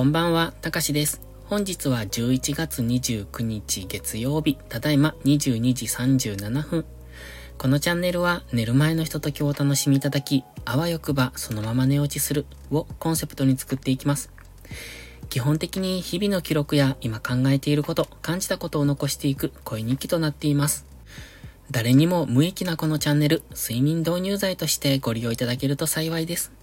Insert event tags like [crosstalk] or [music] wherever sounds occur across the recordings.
こんばんは、たかしです。本日は11月29日月曜日、ただいま22時37分。このチャンネルは寝る前のひとときをお楽しみいただき、あわよくばそのまま寝落ちするをコンセプトに作っていきます。基本的に日々の記録や今考えていること、感じたことを残していく声日記となっています。誰にも無益なこのチャンネル、睡眠導入剤としてご利用いただけると幸いです。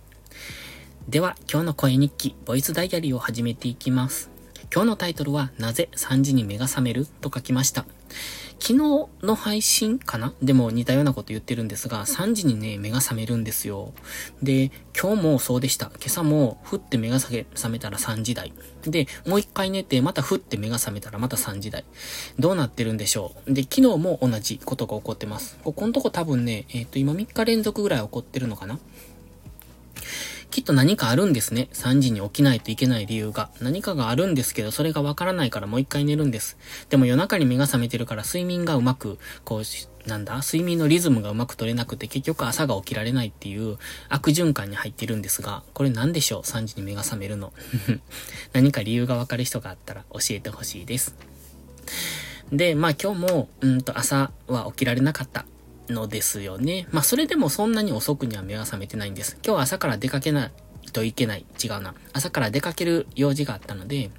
では、今日の声日記、ボイスダイアリーを始めていきます。今日のタイトルは、なぜ3時に目が覚めると書きました。昨日の配信かな？でも似たようなこと言ってるんですが、3時にね、目が覚めるんですよ。で、今日もそうでした。今朝も、ふって目が覚めたら3時台。で、もう一回寝て、またふって目が覚めたらまた3時台。どうなってるんでしょう？で、昨日も同じことが起こってます。ここのとこ多分ね、えっ、ー、と、今3日連続ぐらい起こってるのかな？きっと何かあるんですね。3時に起きないといけない理由が。何かがあるんですけど、それがわからないからもう一回寝るんです。でも夜中に目が覚めてるから睡眠がうまく、こう、なんだ？睡眠のリズムがうまく取れなくて結局朝が起きられないっていう悪循環に入ってるんですが、これ何でしょう ?3 時に目が覚めるの。[laughs] 何か理由がわかる人があったら教えてほしいです。で、まあ今日も、うんと朝は起きられなかった。のですよね。まあ、それでもそんなに遅くには目が覚めてないんです。今日は朝から出かけないといけない。違うな。朝から出かける用事があったので、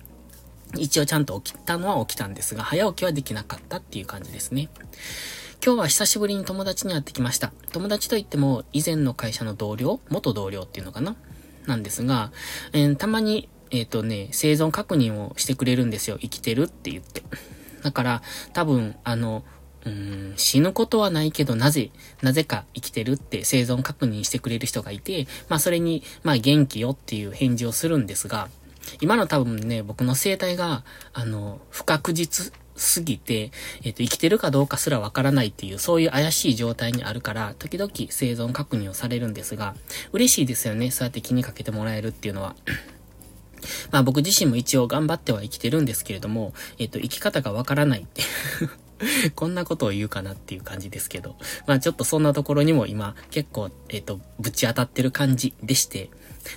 一応ちゃんと起きたのは起きたんですが、早起きはできなかったっていう感じですね。今日は久しぶりに友達に会ってきました。友達といっても、以前の会社の同僚元同僚っていうのかな？なんですが、えー、たまに、えっ、ー、とね、生存確認をしてくれるんですよ。生きてるって言って。だから、多分、あの、うん、死ぬことはないけど、なぜ、なぜか生きてるって生存確認してくれる人がいて、まあそれに、まあ元気よっていう返事をするんですが、今の多分ね、僕の生態が、あの、不確実すぎて、えっ、と、生きてるかどうかすらわからないっていう、そういう怪しい状態にあるから、時々生存確認をされるんですが、嬉しいですよね、そうやって気にかけてもらえるっていうのは。まあ僕自身も一応頑張っては生きてるんですけれども、えっ、と、生き方がわからないって [laughs] こんなことを言うかなっていう感じですけど。まあちょっとそんなところにも今結構、えっ、ー、と、ぶち当たってる感じでして。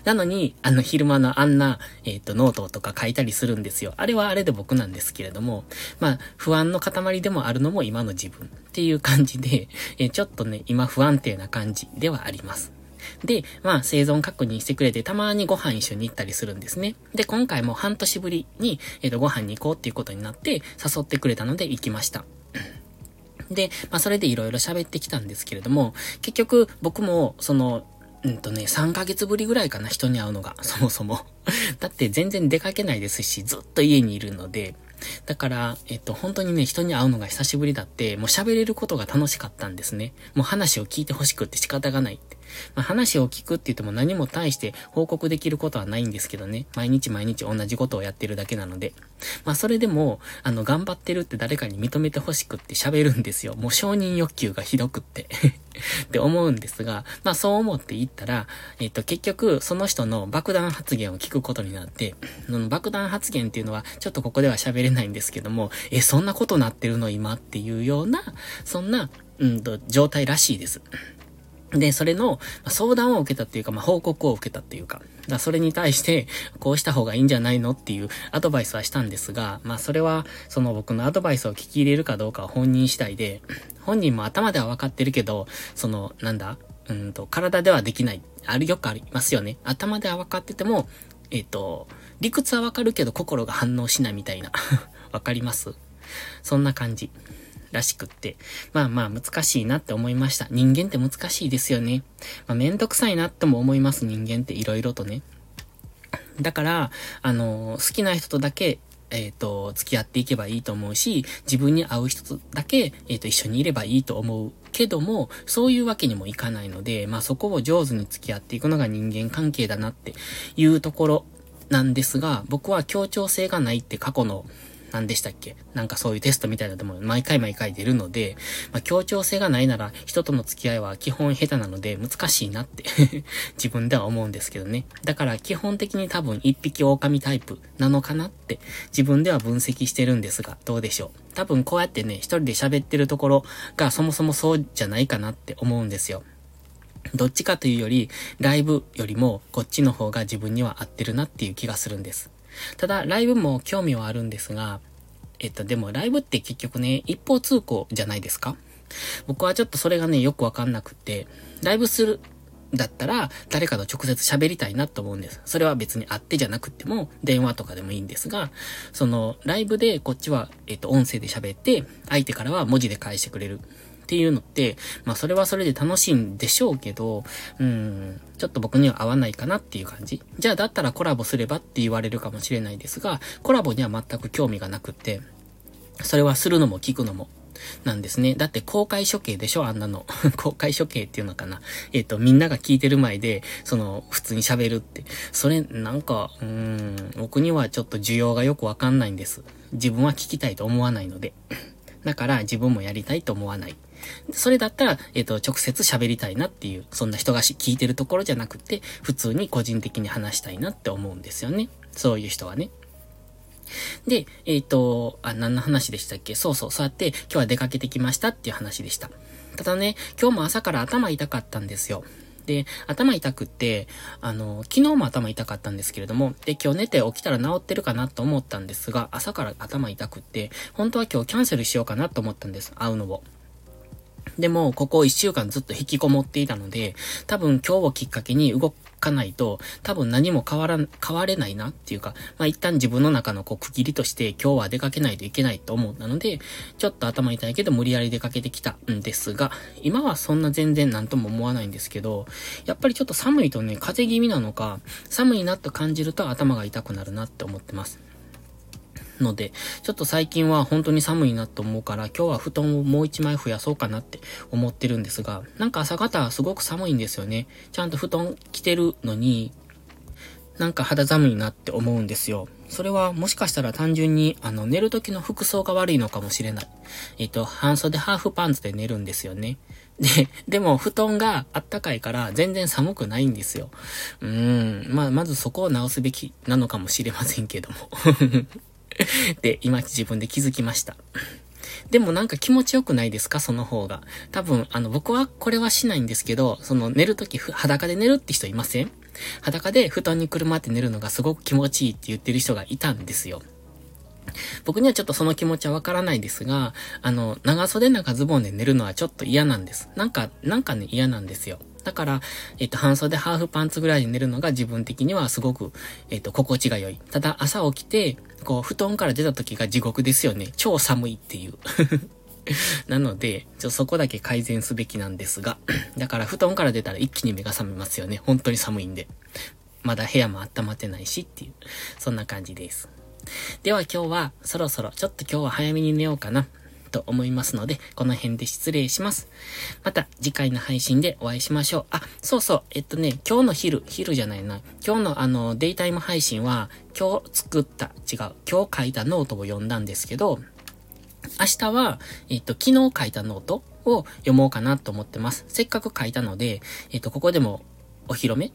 なのに、あの昼間のあんな、えっ、ー、と、ノートとか書いたりするんですよ。あれはあれで僕なんですけれども、まあ不安の塊でもあるのも今の自分っていう感じで、えー、ちょっとね、今不安定な感じではあります。で、まあ、生存確認してくれて、たまにご飯一緒に行ったりするんですね。で、今回も半年ぶりに、えっ、ー、と、ご飯に行こうっていうことになって、誘ってくれたので行きました。で、まあ、それでいろいろ喋ってきたんですけれども、結局、僕も、その、うんとね、3ヶ月ぶりぐらいかな、人に会うのが、[laughs] そもそも。だって全然出かけないですし、ずっと家にいるので、だから、えっと、本当にね、人に会うのが久しぶりだって、もう喋れることが楽しかったんですね。もう話を聞いて欲しくって仕方がないって。まあ、話を聞くって言っても何も対して報告できることはないんですけどね。毎日毎日同じことをやってるだけなので。まあ、それでも、あの、頑張ってるって誰かに認めて欲しくって喋るんですよ。もう承認欲求がひどくって [laughs] って思うんですが、まあそう思って言ったら、えっと結局その人の爆弾発言を聞くことになって、その爆弾発言っていうのはちょっとここでは喋れないんですけども、え、そんなことなってるの今っていうような、そんな、うんと、状態らしいです。で、それの相談を受けたっていうか、まあ、報告を受けたっていうか、だそれに対して、こうした方がいいんじゃないのっていうアドバイスはしたんですが、まあ、それは、その僕のアドバイスを聞き入れるかどうかは本人次第で、本人も頭では分かってるけど、その、なんだうんと、体ではできない。ある、よくありますよね。頭では分かってても、えっ、ー、と、理屈は分かるけど心が反応しないみたいな。[laughs] わかります？そんな感じ。らしくって。まあまあ難しいなって思いました。人間って難しいですよね。まあめんどくさいなっても思います人間って色々とね。だから、あの好きな人とだけえっ、ー、と、付き合っていけばいいと思うし、自分に合う人とだけ、えっ、ー、と、一緒にいればいいと思うけども、そういうわけにもいかないので、まあそこを上手に付き合っていくのが人間関係だなっていうところなんですが、僕は協調性がないって過去の何でしたっけ？なんかそういうテストみたいなのでも毎回毎回出るので、まあ、協調性がないなら人との付き合いは基本下手なので難しいなって [laughs] 自分では思うんですけどね。だから基本的に多分一匹狼タイプなのかなって自分では分析してるんですが、どうでしょう？多分こうやってね、一人で喋ってるところがそもそもそうじゃないかなって思うんですよ。どっちかというより、ライブよりもこっちの方が自分には合ってるなっていう気がするんです。ただ、ライブも興味はあるんですが、えっと、でもライブって結局ね、一方通行じゃないですか？僕はちょっとそれがね、よくわかんなくて、ライブする、だったら、誰かと直接喋りたいなと思うんです。それは別に会ってじゃなくても、電話とかでもいいんですが、その、ライブでこっちは、えっと、音声で喋って、相手からは文字で返してくれる。っていうのって、まあそれはそれで楽しいんでしょうけど、うん、ちょっと僕には合わないかなっていう感じ。じゃあだったらコラボすればって言われるかもしれないですが、コラボには全く興味がなくって、それはするのも聞くのもなんですね。だって公開処刑でしょあんなの。[laughs] 公開処刑っていうのかな。えっ、ー、と、みんなが聞いてる前で、その、普通に喋るって。それ、なんか、うーん、僕にはちょっと需要がよくわかんないんです。自分は聞きたいと思わないので。だから自分もやりたいと思わない。それだったら、えっ、と、直接喋りたいなっていう、そんな人が聞いてるところじゃなくて、普通に個人的に話したいなって思うんですよね。そういう人はね。で、えっ、ー、と、あ、何の話でしたっけ？そうそう、そうやって今日は出かけてきましたっていう話でした。ただね、今日も朝から頭痛かったんですよ。で、頭痛くって、あの、昨日も頭痛かったんですけれども、で、今日寝て起きたら治ってるかなと思ったんですが、朝から頭痛くって、本当は今日キャンセルしようかなと思ったんです。会うのを。でも、ここ一週間ずっと引きこもっていたので、多分今日をきっかけに動かないと、多分何も変わらん、変われないなっていうか、まあ一旦自分の中のこう区切りとして今日は出かけないといけないと思ったので、ちょっと頭痛いけど無理やり出かけてきたんですが、今はそんな全然何とも思わないんですけど、やっぱりちょっと寒いとね、風邪気味なのか、寒いなと感じると頭が痛くなるなって思ってます。ので、ちょっと最近は本当に寒いなと思うから、今日は布団をもう一枚増やそうかなって思ってるんですが、なんか朝方すごく寒いんですよね。ちゃんと布団着てるのに、なんか肌寒いなって思うんですよ。それはもしかしたら単純に、あの、寝る時の服装が悪いのかもしれない。えっと、半袖ハーフパンツで寝るんですよね。で、でも布団があったかいから全然寒くないんですよ。うーん。まあ、まずそこを直すべきなのかもしれませんけども。で、今自分で気づきました。でもなんか気持ちよくないですか？その方が。多分、あの、僕はこれはしないんですけど、その寝るとき裸で寝るって人いません？裸で布団にくるまって寝るのがすごく気持ちいいって言ってる人がいたんですよ。僕にはちょっとその気持ちはわからないですが、あの、長袖長ズボンで寝るのはちょっと嫌なんです。なんか、なんかね、嫌なんですよ。だから、えっと、半袖ハーフパンツぐらいで寝るのが自分的にはすごく、えっと、心地が良い。ただ、朝起きて、こう、布団から出た時が地獄ですよね。超寒いっていう。[laughs] なので、ちょそこだけ改善すべきなんですが、[clears throat] だから布団から出たら一気に目が覚めますよね。本当に寒いんで。まだ部屋も温まってないしっていう、そんな感じです。では今日はそろそろちょっと今日は早めに寝ようかな。と思いますので、この辺で失礼します。また次回の配信でお会いしましょう。あ、そうそう、えっとね、今日の昼、昼じゃないな。今日のあの、デイタイム配信は、今日作った、違う、今日書いたノートを読んだんですけど、明日は、えっと、昨日書いたノートを読もうかなと思ってます。せっかく書いたので、えっと、ここでもお披露目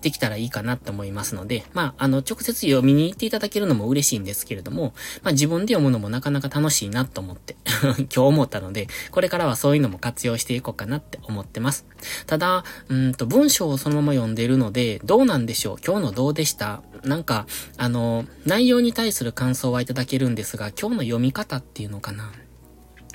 できたらいいかなと思いますので、まあ、あの、直接読みに行っていただけるのも嬉しいんですけれども、まあ、自分で読むのもなかなか楽しいなと思って [laughs] 今日思ったので、これからはそういうのも活用していこうかなって思ってます。ただ、うんと、文章をそのまま読んでるので、どうなんでしょう？今日のどうでした？なんか、あの、内容に対する感想はいただけるんですが、今日の読み方っていうのかな？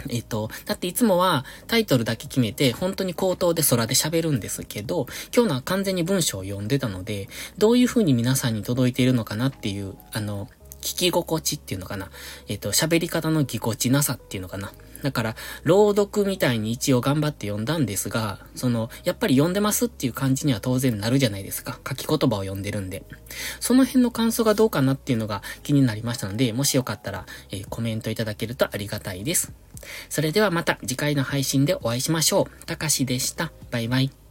えっと、だっていつもはタイトルだけ決めて本当に口頭で空で喋るんですけど、今日のは完全に文章を読んでたので、どういう風に皆さんに届いているのかなっていう、あの、聞き心地っていうのかな。えっと、喋り方のぎこちなさっていうのかな。だから、朗読みたいに一応頑張って読んだんですが、その、やっぱり読んでますっていう感じには当然なるじゃないですか。書き言葉を読んでるんで。その辺の感想がどうかなっていうのが気になりましたので、もしよかったら、えー、コメントいただけるとありがたいです。それではまた次回の配信でお会いしましょう。たかしでした。バイバイ。